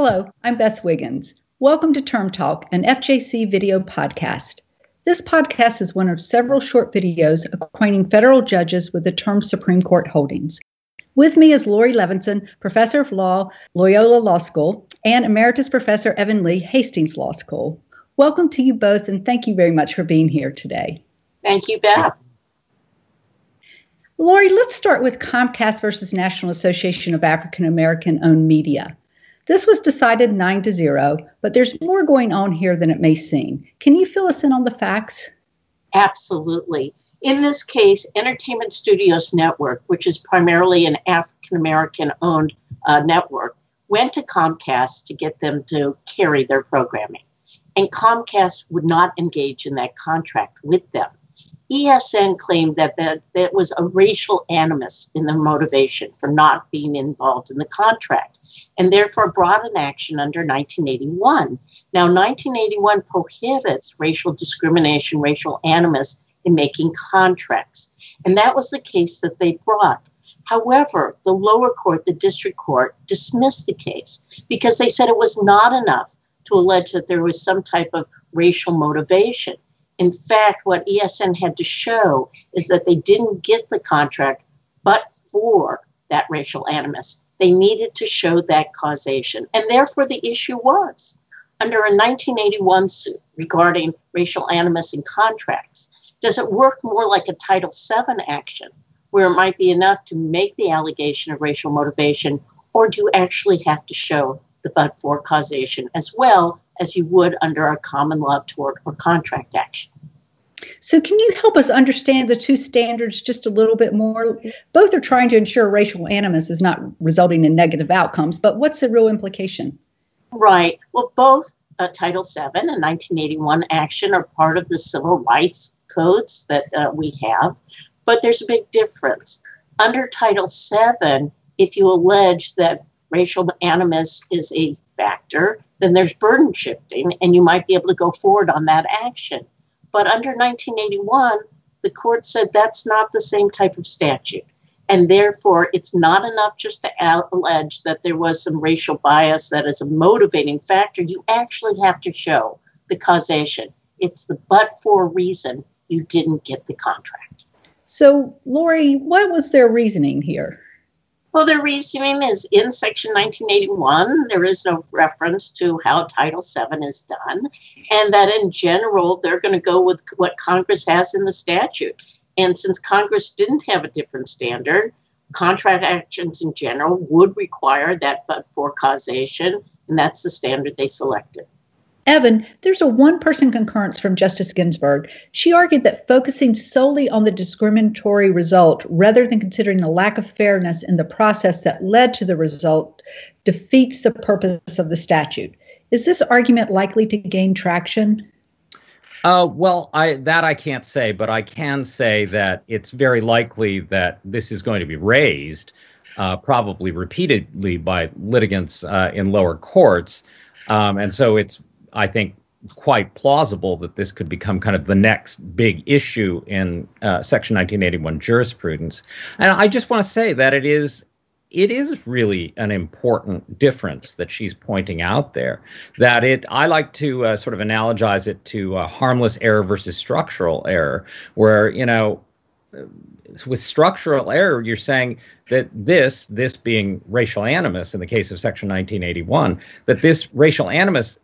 Hello, I'm Beth Wiggins. Welcome to Term Talk, an FJC video podcast. This podcast is one of several short videos acquainting federal judges with the term Supreme Court holdings. With me is Laurie Levenson, Professor of Law, Loyola Law School, and Emeritus Professor Evan Lee, Hastings Law School. Welcome to you both, and thank you very much for being here today. Thank you, Beth. Laurie, let's start with Comcast versus National Association of African American Owned Media. This was decided 9 to 0, but there's more going on here than it may seem. Can you fill us in on the facts? Absolutely. In this case, Entertainment Studios Network, which is primarily an African American owned uh, network, went to Comcast to get them to carry their programming. And Comcast would not engage in that contract with them. ESN claimed that there that was a racial animus in the motivation for not being involved in the contract and therefore brought an action under 1981. Now, 1981 prohibits racial discrimination, racial animus in making contracts. And that was the case that they brought. However, the lower court, the district court, dismissed the case because they said it was not enough to allege that there was some type of racial motivation. In fact, what ESN had to show is that they didn't get the contract but for that racial animus. They needed to show that causation. And therefore, the issue was under a 1981 suit regarding racial animus in contracts, does it work more like a Title VII action where it might be enough to make the allegation of racial motivation, or do you actually have to show the but for causation as well as you would under a common law tort or contract action? So, can you help us understand the two standards just a little bit more? Both are trying to ensure racial animus is not resulting in negative outcomes, but what's the real implication? Right. Well, both uh, Title VII and 1981 action are part of the civil rights codes that uh, we have, but there's a big difference. Under Title VII, if you allege that racial animus is a factor, then there's burden shifting, and you might be able to go forward on that action. But under 1981, the court said that's not the same type of statute. And therefore, it's not enough just to allege that there was some racial bias that is a motivating factor. You actually have to show the causation. It's the but for reason you didn't get the contract. So, Laurie, what was their reasoning here? Well, their reasoning is in Section 1981, there is no reference to how Title VII is done, and that in general, they're going to go with what Congress has in the statute. And since Congress didn't have a different standard, contract actions in general would require that but for causation, and that's the standard they selected. Evan, there's a one person concurrence from Justice Ginsburg. She argued that focusing solely on the discriminatory result rather than considering the lack of fairness in the process that led to the result defeats the purpose of the statute. Is this argument likely to gain traction? Uh, well, I, that I can't say, but I can say that it's very likely that this is going to be raised, uh, probably repeatedly by litigants uh, in lower courts. Um, and so it's I think, quite plausible that this could become kind of the next big issue in uh, Section 1981 jurisprudence. And I just want to say that it is it is really an important difference that she's pointing out there. That it, I like to uh, sort of analogize it to uh, harmless error versus structural error, where you know, with structural error, you're saying that this, this being racial animus in the case of Section 1981, that this racial animus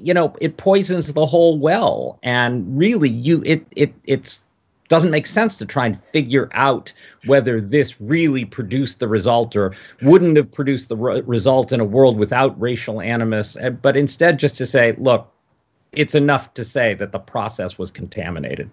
you know it poisons the whole well and really you it it it's doesn't make sense to try and figure out whether this really produced the result or wouldn't have produced the re- result in a world without racial animus eh, but instead just to say look it's enough to say that the process was contaminated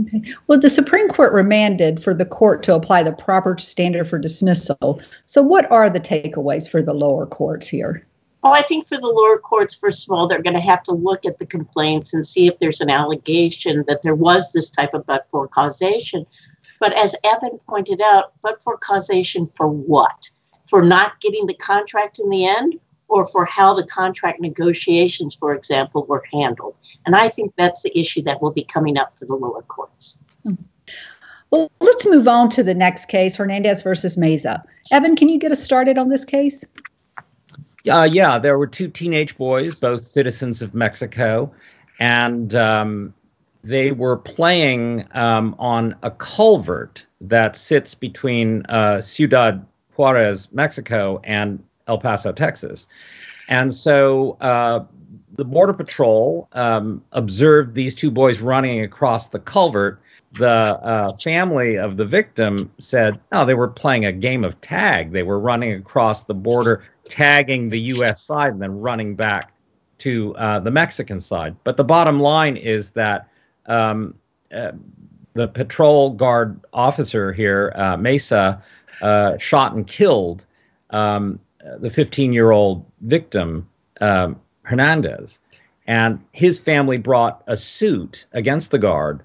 Okay. Well, the Supreme Court remanded for the court to apply the proper standard for dismissal. So, what are the takeaways for the lower courts here? Oh, I think for the lower courts, first of all, they're going to have to look at the complaints and see if there's an allegation that there was this type of but for causation. But as Evan pointed out, but for causation for what? For not getting the contract in the end? or for how the contract negotiations, for example, were handled. And I think that's the issue that will be coming up for the lower courts. Hmm. Well, let's move on to the next case Hernandez versus Mesa. Evan, can you get us started on this case? Uh, yeah, there were two teenage boys, both citizens of Mexico, and um, they were playing um, on a culvert that sits between uh, Ciudad Juarez, Mexico, and El Paso, Texas. And so uh, the Border Patrol um, observed these two boys running across the culvert. The uh, family of the victim said, "No, they were playing a game of tag. They were running across the border, tagging the U.S. side, and then running back to uh, the Mexican side." But the bottom line is that um, uh, the patrol guard officer here, uh, Mesa, uh, shot and killed um, the 15 year old victim, um, Hernandez. And his family brought a suit against the guard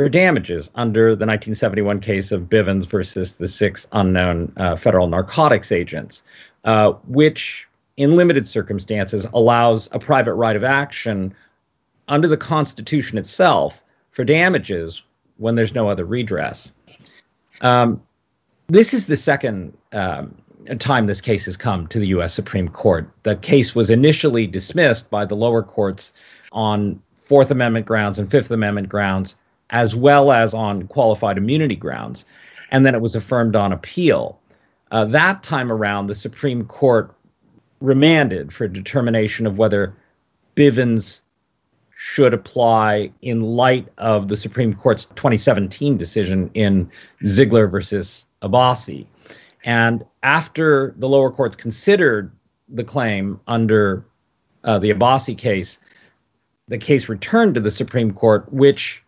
for damages under the 1971 case of Bivens versus the six unknown uh, federal narcotics agents, uh, which, in limited circumstances, allows a private right of action under the Constitution itself for damages when there's no other redress. Um, this is the second um, time this case has come to the U.S. Supreme Court. The case was initially dismissed by the lower courts on Fourth Amendment grounds and Fifth Amendment grounds, as well as on qualified immunity grounds, and then it was affirmed on appeal. Uh, that time around, the Supreme Court remanded for determination of whether Bivens should apply in light of the Supreme Court's 2017 decision in Ziglar versus Abbasi. And after the lower courts considered the claim under uh, the Abbasi case, the case returned to the Supreme Court, which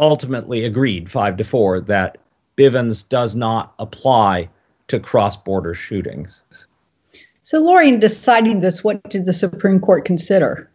ultimately agreed five to four that Bivens does not apply to cross border shootings. So, Laurie, in deciding this, what did the Supreme Court consider?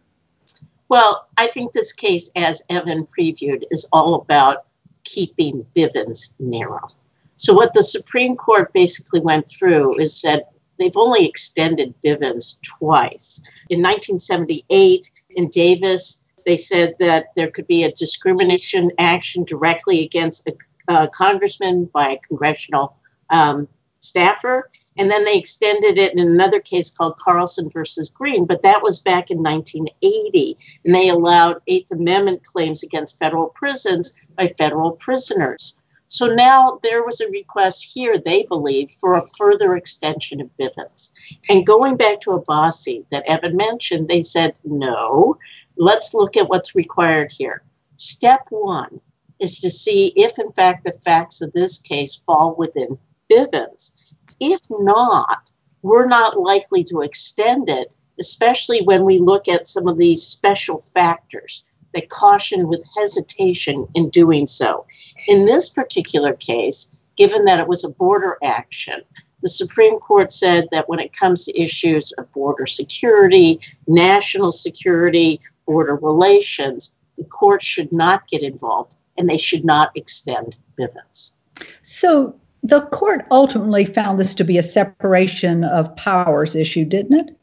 Well, I think this case, as Evan previewed, is all about keeping Bivens narrow. So, what the Supreme Court basically went through is said they've only extended Bivens twice. In 1978, in Davis, they said that there could be a discrimination action directly against a, a congressman by a congressional um, staffer. And then they extended it in another case called Carlson versus Green, but that was back in 1980. And they allowed Eighth Amendment claims against federal prisons by federal prisoners. So now there was a request here, they believe, for a further extension of Bivens. And going back to Abbasi that Evan mentioned, they said, no, let's look at what's required here. Step one is to see if, in fact, the facts of this case fall within Bivens. If not, we're not likely to extend it, especially when we look at some of these special factors that caution with hesitation in doing so. In this particular case, given that it was a border action, the Supreme Court said that when it comes to issues of border security, national security, border relations, the court should not get involved and they should not extend Bivens. So the court ultimately found this to be a separation of powers issue, didn't it?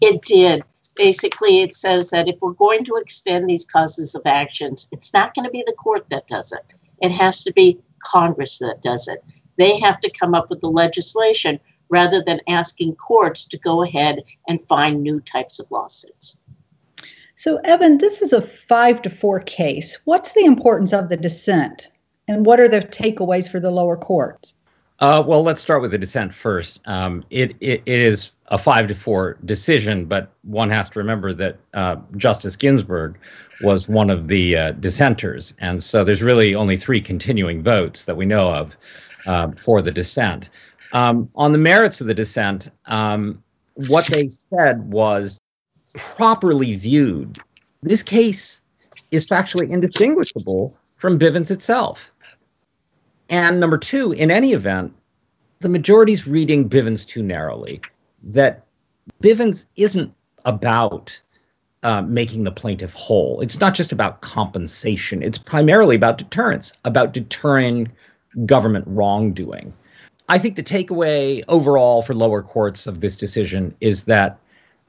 It did. Basically, it says that if we're going to extend these causes of actions, it's not going to be the court that does it. It has to be Congress that does it. They have to come up with the legislation rather than asking courts to go ahead and find new types of lawsuits. So, Evan, this is a five to four case. What's the importance of the dissent? And what are the takeaways for the lower courts? Uh, well, let's start with the dissent first. Um, it, it, it is a five to four decision, but one has to remember that uh, Justice Ginsburg was one of the uh, dissenters, and so there's really only three continuing votes that we know of uh, for the dissent. Um, on the merits of the dissent, um, what they said was properly viewed. This case is factually indistinguishable from Bivens itself. And number two, in any event, the majority's reading Bivens too narrowly. That Bivens isn't about uh, making the plaintiff whole. It's not just about compensation. It's primarily about deterrence, about deterring government wrongdoing. I think the takeaway overall for lower courts of this decision is that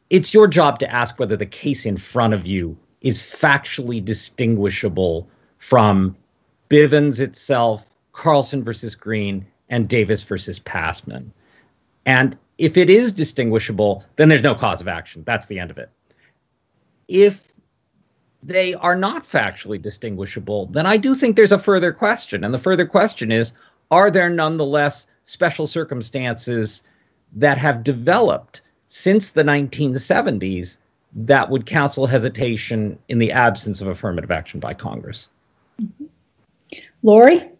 it's your job to ask whether the case in front of you is factually distinguishable from Bivens itself, Carlson versus Green, and Davis versus Passman. And if it is distinguishable, then there's no cause of action. That's the end of it. If they are not factually distinguishable, then I do think there's a further question. And the further question is are there nonetheless special circumstances that have developed since the 1970s that would counsel hesitation in the absence of affirmative action by Congress? Mm-hmm. Laurie?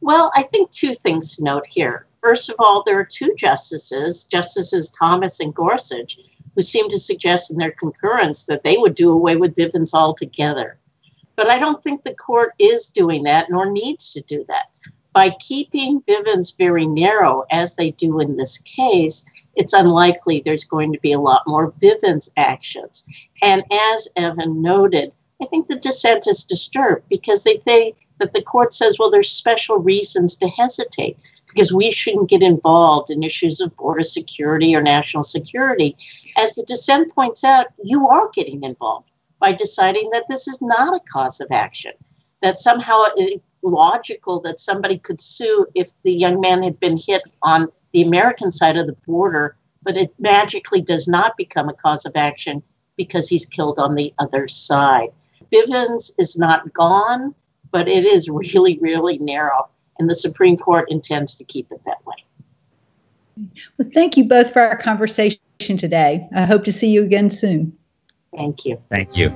Well, I think two things to note here. First of all, there are two justices, Justices Thomas and Gorsuch, who seem to suggest in their concurrence that they would do away with Bivens altogether. But I don't think the court is doing that nor needs to do that. By keeping Bivens very narrow, as they do in this case, it's unlikely there's going to be a lot more Bivens actions. And as Evan noted, I think the dissent is disturbed because they think that the court says, well, there's special reasons to hesitate because we shouldn't get involved in issues of border security or national security. As the dissent points out, you are getting involved by deciding that this is not a cause of action, that somehow it's logical that somebody could sue if the young man had been hit on the American side of the border, but it magically does not become a cause of action because he's killed on the other side. Bivens is not gone, but it is really, really narrow, and the Supreme Court intends to keep it that way. Well, thank you both for our conversation today. I hope to see you again soon. Thank you. Thank you.